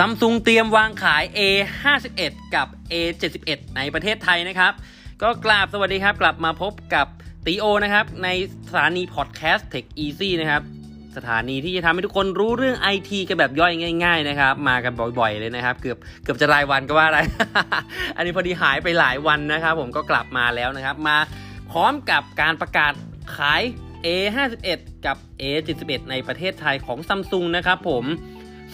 ซัมซุงเตรียมวางขาย A51 กับ A71 ในประเทศไทยนะครับ ก็กราบสวัสดีครับ กลับมาพบกับตีโอนะครับ ในสถานีพอดแคสต์ Tech Easy นะครับ สถานีที่จะทำให้ทุกคนรู้เรื่อง IT กันแบบย่อยง่าย ๆ นะครับ มากันบ่อยๆ เลยนะครับ เกือบเกือบจะรายวันก็ว่าอะไร อันนี้พอดีหายไปหลายวันนะครับ ผมก็กลับมาแล้วนะครับ มาพร้อมกับการประกาศขาย A51 กับ A71 ในประเทศไทยของซัมซุงนะครับผม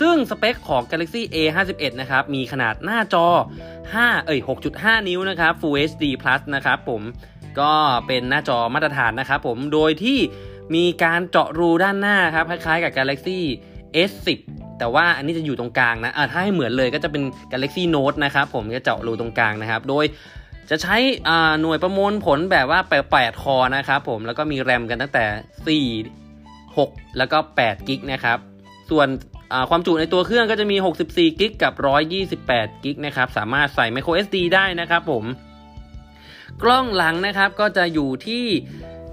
ซึ่งสเปคของ Galaxy A51 นะครับ มีขนาดหน้าจอ 5 เอ้ย 6.5 นิ้วนะครับ Full HD Plus นะครับผม ก็เป็นหน้าจอมาตรฐานนะครับผม โดยที่มีการเจาะรูด้านหน้าครับ คล้ายๆกับ Galaxy S10 แต่ว่าอันนี้จะอยู่ตรงกลางนะะถ้าให้เหมือนเลยก็จะเป็น Galaxy Note นะครับผมจะเจาะรูตรงกลางนะครับ โดยจะใช้หน่วยประมวลผลแบบว่า8 core นะครับผม แล้วก็มีแรมกันตั้งแต่ 4 6 แล้วก็8 gig นะครับ ส่วน ความจุในตัวเครื่องก็จะมี 64 gig กับ 128 gig นะครับ สามารถใส่ micro SD ได้นะครับผม กล้องหลังนะครับก็จะอยู่ที่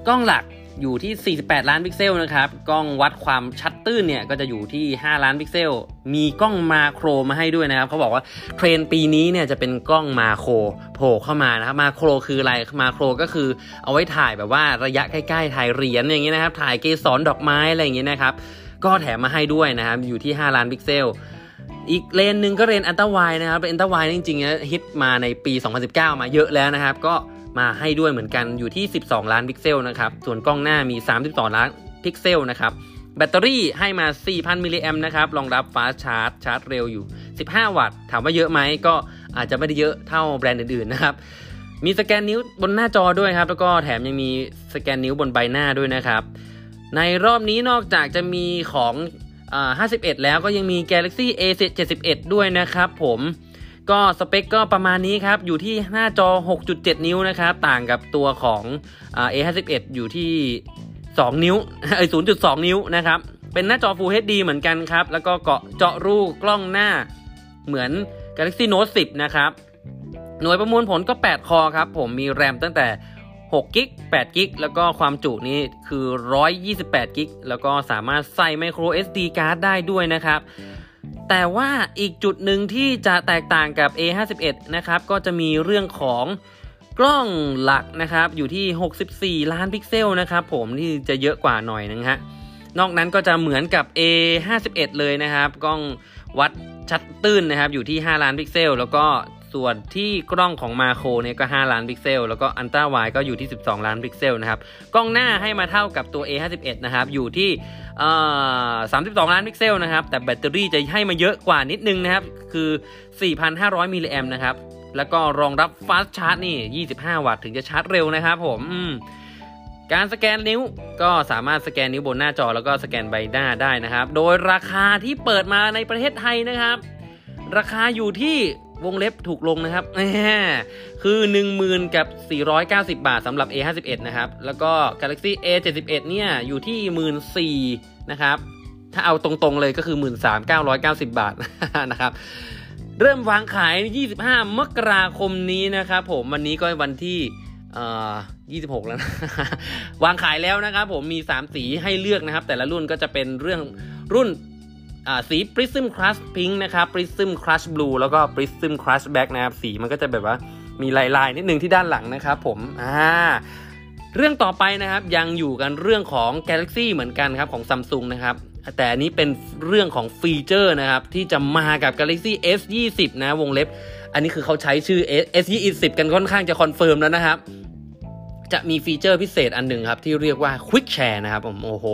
กล้องหลักอยู่ที่ 48 ล้านพิกเซลนะครับ กล้องวัดความชัดตื้นเนี่ยก็จะอยู่ที่ 5 ล้านพิกเซล มีกล้อง macro มาให้ด้วยนะครับ เขาบอกว่าเทรนด์ปีนี้เนี่ยจะเป็นกล้อง macro โผล่เข้ามานะครับ macro คืออะไร macro ก็คือเอาไว้ถ่ายแบบว่าระยะใกล้ๆ ถ่ายเหรียญอย่างเงี้ยนะครับ ถ่ายเกสรดอกไม้อะไรอย่างเงี้ยนะครับ ก็แถมมาให้ด้วยนะครับ อยู่ที่ 5 ล้านพิกเซล อีกเลนส์หนึ่งก็เลนอันตรายนะครับเป็น ultra wide จริงๆนะฮิตมาในปี 2019 มาเยอะแล้วนะครับ ก็มาให้ด้วยเหมือนกันอยู่ที่ 12 ล้านพิกเซลนะครับส่วนกล้องหน้ามี 32 ล้านพิกเซลนะครับแบตเตอรี่ให้มา 4,000 มิลลิแอมนะครับ รองรับฟาสชาร์จ ชาร์จเร็วอยู่ 15 วัตต์ ถามว่าเยอะไหม ก็อาจจะไม่ได้เยอะเท่าแบรนด์อื่นๆนะครับ มีสแกนนิ้วบนหน้าจอด้วยครับ แล้วก็แถมยังมีสแกนนิ้วบนใบหน้าด้วยนะครับ ในรอบนี้นอกจากจะมีของอ่า51 แล้วก็ยังมี Galaxy A 71ด้วยนะครับผมก็สเปคก็ประมาณนี้ครับ อยู่ที่หน้าจอ 6.7 นิ้วนะครับ ต่างกับตัวของอ A 51อยู่ที่ 2 นิ้วเอ้ย0.2 นิ้วนะครับ เป็นหน้าจอ Full HD เหมือนกันครับ แล้วก็เกาะเจาะรูกล้องหน้าเหมือน Galaxy Note 10 นะครับ หน่วยประมวลผลก็ 8 คอครับ ผมมีแรมตั้งแต่ 6กิก8กิกแล้วก็ความจุนี่คือ 128กิกแล้วก็สามารถใส่ micro SD card ได้ด้วยนะครับ แต่ว่าอีกจุดหนึ่งที่จะแตกต่างกับ A51 นะครับ ก็จะมีเรื่องของกล้องหลักนะครับ อยู่ที่ 64 ล้านพิกเซลนะครับผมที่จะเยอะกว่าหน่อยนึงฮะนอกนั้นก็จะเหมือนกับ A51 เลยนะครับ กล้องวัดชัดตื้นนะครับ อยู่ที่ 5 ล้านพิกเซล แล้วก็ ส่วนที่กล้องของมาโครเนี่ยก็ 5 ล้านพิกเซล แล้วก็ ultra wide ก็อยู่ที่ 12 ล้านพิกเซลนะครับ กล้องหน้าให้มาเท่ากับตัว A51 นะครับ อยู่ที่32 ล้านพิกเซลนะครับ แต่แบตเตอรี่จะให้มาเยอะกว่านิดนึงนะครับ คือ 4,500 มิลลิแอมนะครับ แล้วก็รองรับฟาสชาร์จนี่ 25 วัตต์ถึงจะชาร์จเร็วนะครับผมการสแกนนิ้วก็สามารถสแกนนิ้วบนหน้าจอแล้วก็สแกนใบหน้าได้นะครับ โดยราคาที่เปิดมาในประเทศไทยนะครับ ราคาอยู่ที่ วงเล็บถูกลงนะครับคือ 10,000 กับ 490 บาทสำหรับ A51 นะครับ แล้วก็ Galaxy A71 เนี่ย อยู่ที่ 14,000นะครับ ถ้าเอาตรงๆเลยก็คือ 13,990 บาทนะครับเริ่มวางขาย 25 มกราคมนี้นะครับผมวันนี้ก็วันที่ 26 แล้วนะ วางขายแล้วนะครับผมมี 3 สีให้เลือกนะครับ แต่ละรุ่นก็จะเป็นเรื่องรุ่น สี Prism Crush Pink นะครับ Prism Crush Blue แล้วก็ Prism Crush Black นะครับ สีมันก็จะแบบว่ามีลายๆ นิดนึงที่ด้านหลังนะครับผมอ่าเรื่องต่อไปนะครับยังอยู่กันเรื่องของ Galaxy เหมือนกันครับของ Samsung นะครับแต่อันนี้เป็นเรื่องของฟีเจอร์นะครับที่จะมากับ Galaxy S20 นะวงเล็บ อันนี้คือเขาใช้ชื่อ S20 กันค่อนข้างจะคอนเฟิร์มแล้วนะครับจะมีฟีเจอร์พิเศษอันหนึ่งครับที่เรียกว่า Quick Share นะครับผมโอ้โห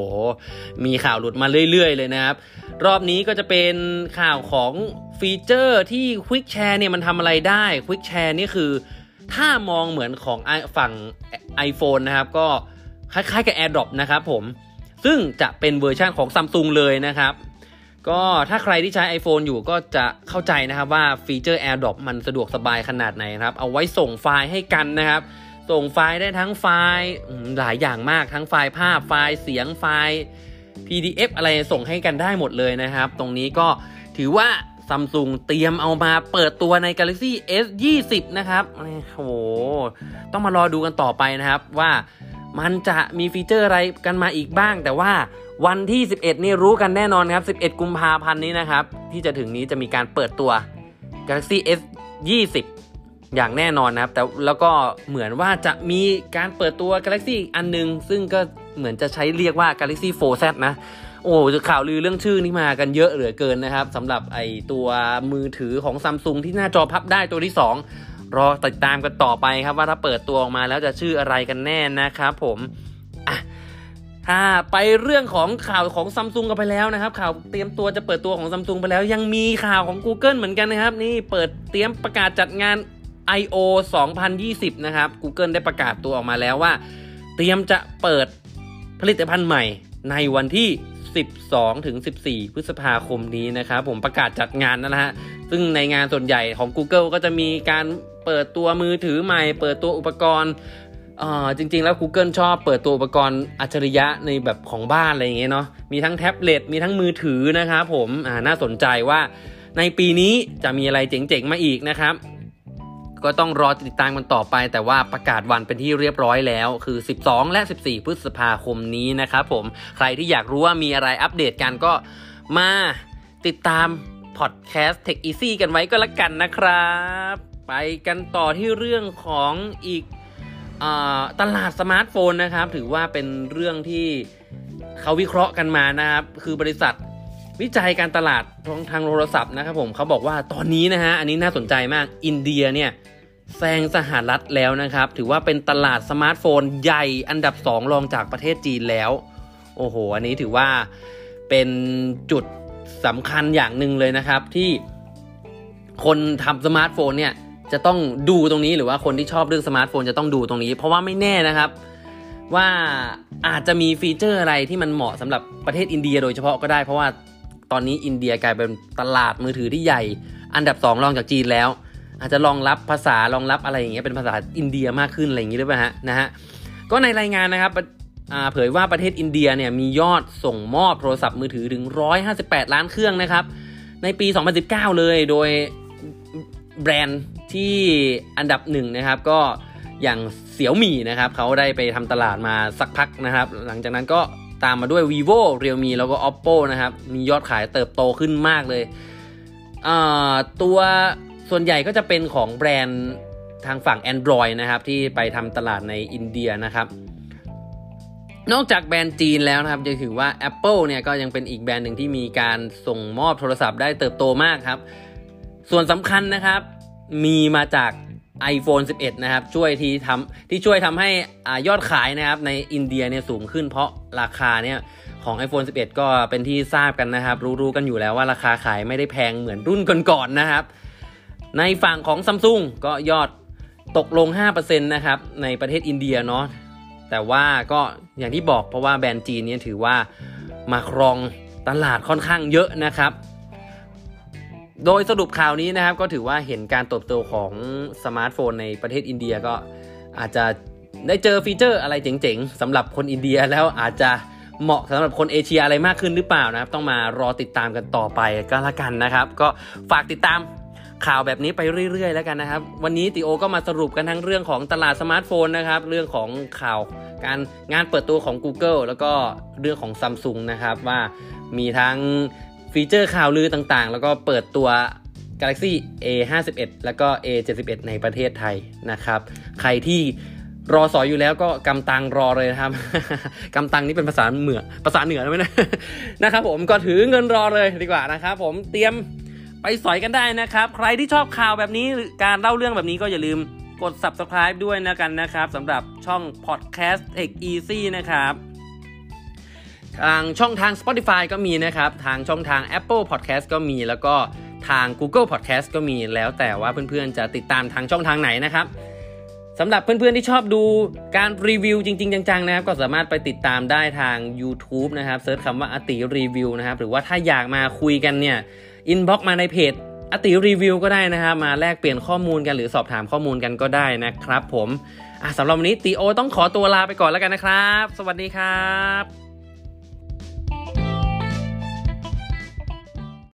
มีข่าวหลุดมาเรื่อย ๆ เลยนะครับ รอบนี้ก็จะเป็นข่าวของฟีเจอร์ที่ Quick Share เนี่ยมันทำอะไรได้ Quick Share นี่คือ ถ้ามองเหมือนของฝั่ง iPhone นะครับ ก็คล้ายๆกับ AirDrop นะครับผม ซึ่งจะเป็นเวอร์ชันของ Samsung เลยนะครับ ก็ถ้าใครที่ใช้ iPhone อยู่ก็จะเข้าใจนะครับว่าฟีเจอร์ AirDrop มันสะดวกสบายขนาดไหนครับ เอาไว้ส่งไฟล์ให้กันนะครับ ส่งไฟล์ได้ทั้งไฟล์หลายอย่างมากทั้งไฟล์ภาพไฟล์เสียงไฟล์ PDF อะไรส่งให้กันได้หมดเลยนะครับ ตรงนี้ก็ถือว่าซัมซุงเตรียมเอามาเปิดตัวใน Galaxy S 20นะครับ โอ้โห ต้องมารอดูกันต่อไปนะครับว่ามันจะมีฟีเจอร์อะไรกันมาอีกบ้าง แต่ว่าวันที่ 11 นี่รู้กันแน่นอนครับ 11 กุมภาพันธ์นี้นะครับ ที่จะถึงนี้จะมีการเปิดตัว Galaxy S 20 อย่างแน่นอนนะครับ แต่แล้วก็เหมือนว่าจะมีการเปิดตัว Galaxy อันนึง ซึ่งก็เหมือนจะใช้เรียกว่า Galaxy 4Z นะ โอ้ข่าวลือเรื่องชื่อนี้มากันเยอะเหลือเกินนะครับสำหรับไอตัวมือถือของซัมซุงที่หน้าจอพับได้ตัวที่ 2 รอติดตามกันต่อไปครับว่าถ้าเปิดตัวออกมาแล้วจะชื่ออะไรกันแน่นะครับผมอะถ้าไปเรื่องของข่าวของซัมซุงกันไปแล้วนะครับ ข่าวเตรียมตัวจะเปิดตัวของซัมซุงไปแล้ว ยังมีข่าวของ Google เหมือนกันนะครับ นี่เปิดเตรียมประกาศจัดงาน I.O. 2020 นะครับ Google ได้ประกาศตัวออกมาแล้วว่า เตรียมจะเปิดผลิตภัณฑ์ใหม่ในวันที่ 12 ถึง 14 พฤษภาคมนี้นะครับ ผมประกาศจัดงานนั่นแหละฮะ ซึ่งในงานส่วนใหญ่ของ Google ก็จะมีการเปิดตัวมือถือใหม่ เปิดตัวอุปกรณ์อ่าจริงๆ แล้ว Google ชอบเปิดตัวอุปกรณ์อัจฉริยะในแบบของบ้านอะไรอย่างเงี้ยเนาะ มีทั้งแท็บเล็ต มีทั้งมือถือนะครับผม น่าสนใจว่าในปีนี้จะมีอะไรเจ๋งๆ มาอีกนะครับ ก็ต้องรอติดตามกันต่อไป แต่ว่าประกาศวันเป็นที่เรียบร้อยแล้ว คือ 12 และ 14 พฤษภาคมนี้นะครับผมใครที่อยากรู้ว่ามีอะไรอัปเดตกันก็มาติดตามพอดแคสต์ Tech Easy กันไว้ก็แล้วกันนะครับ ไปกันต่อที่เรื่องของอีกอตลาดสมาร์ทโฟนนะครับ ถือว่าเป็นเรื่องที่เขาวิเคราะห์กันมานะครับ คือบริษัท วิจัยการตลาดทางทางโทรศัพท์นะครับผมเขาบอกว่าตอนนี้นะฮะอันนี้น่าสนใจมากอินเดียเนี่ยแซงสหรัฐแล้วนะครับ ถือว่าเป็นตลาดสมาร์ทโฟนใหญ่อันดับ 2 รองจากประเทศจีนแล้ว โอ้โห อันนี้ถือว่าเป็นจุดสำคัญอย่างหนึ่งเลยนะครับ ที่คนทำสมาร์ทโฟนเนี่ยจะต้องดูตรงนี้หรือว่าคนที่ชอบเรื่องสมาร์ทโฟนจะต้องดูตรงนี้ เพราะว่าไม่แน่นะครับ ว่าอาจจะมีฟีเจอร์อะไรที่มันเหมาะสำหรับประเทศอินเดียโดยเฉพาะก็ได้เพราะว่า ตอนนี้อินเดียกลายเป็นตลาดมือถือที่ใหญ่ อันดับ 2 รองจากจีนแล้ว อาจจะรองรับภาษารองรับอะไรอย่างเงี้ยเป็นภาษาอินเดียมากขึ้นอะไรอย่างงี้หรือเปล่าฮะนะฮะก็ในรายงานนะครับเผยว่าประเทศอินเดียเนี่ยมียอดส่งมอบโทรศัพท์มือถือถึง 158 ล้านเครื่องนะครับ ในปี 2019 เลยโดยแบรนด์ที่อันดับหนึ่งนะครับก็อย่างเสี่ยวมี่นะครับเขาได้ไปทำตลาดมาสักพักนะครับ หลังจากนั้นก็ ตามมาด้วย vivo realme แล้วก็ oppo นะครับ มียอดขายเติบโตขึ้นมากเลยตัวส่วนใหญ่ก็จะเป็นของแบรนด์ทางฝั่ง Android นะครับ ที่ไปทำตลาดในอินเดียนะครับ นอกจากแบรนด์จีนแล้วนะครับ จะถือว่า Apple เนี่ยก็ยังเป็นอีกแบรนด์หนึ่งที่มีการส่งมอบโทรศัพท์ได้เติบโตมากครับ ส่วนสำคัญนะครับมีมาจาก iPhone 11 นะครับ ช่วยที่ทำที่ช่วยทำให้อยอดขายนะครับในอินเดียเนี่ยสูงขึ้น เพราะราคาเนี่ยของ iPhone 11 ก็เป็นที่ทราบกันนะครับ รู้ๆกันอยู่แล้วว่าราคาขายไม่ได้แพงเหมือนรุ่นก่อนๆนนะครับ ในฝั่งของซัมซุงก็ยอดตกลง 5%นะครับในประเทศอินเดียเนาะแต่ว่าก็อย่างที่บอกเพราะว่าแบรนด์จีนเนี่ยถือว่ามาครองตลาดค่อนข้างเยอะนะครับ โดยสรุปข่าวนี้นะครับก็ถือว่าเห็นการเติบโตของสมาร์ทโฟนในประเทศอินเดียก็อาจจะได้เจอฟีเจอร์อะไรเจ๋งๆสำหรับคนอินเดียแล้วอาจจะเหมาะสำหรับคนเอเชียอะไรมากขึ้นหรือเปล่านะครับ ต้องมารอติดตามกันต่อไปก็แล้วกันนะครับ ก็ฝากติดตามข่าวแบบนี้ไปเรื่อยๆ แล้วกันนะครับ วันนี้ติโอก็มาสรุปกันทั้งเรื่องของตลาดสมาร์ทโฟนนะครับ เรื่องของข่าวการงานเปิดตัวของ Google แล้วก็เรื่องของ Samsung นะครับว่ามีทั้ง ฟีเจอร์ข่าวลือต่างๆ แล้วก็เปิดตัว Galaxy A51 แล้วก็ A71 ในประเทศไทยนะครับ ใครที่รอสอยอยู่แล้วก็กำตังรอเลยนะครับ กำตังนี่เป็นภาษาเหนือภาษาเหนือไหมนะนะครับผมก็ถือเงินรอเลยดีกว่านะครับผมเตรียมไปสอยกันได้นะครับ ใครที่ชอบข่าวแบบนี้การเล่าเรื่องแบบนี้ก็อย่าลืมกด subscribe ด้วยนะกันนะครับสำหรับช่อง podcast Tech Easy นะครับ ทางช่องทาง Spotify ก็มีนะครับ ทางช่องทาง Apple Podcast ก็มี แล้วก็ทาง Google Podcast ก็มีแล้วแต่ว่าเพื่อนๆจะติดตามทางช่องทางไหนนะครับสำหรับเพื่อนๆที่ชอบดูการรีวิวจริง ๆ จังๆนะครับ ก็สามารถไปติดตามได้ทาง YouTube นะครับ search คำว่าอติรีวิวนะครับ หรือว่าถ้าอยากมาคุยกันเนี่ย inbox มาในเพจอติรีวิวก็ได้นะครับ มาแลกเปลี่ยนข้อมูลกันหรือสอบถามข้อมูลกันก็ได้นะครับ ผมสำหรับวันนี้ตีโอต้องขอตัวลาไปก่อนแล้วกันนะครับ สวัสดีครับ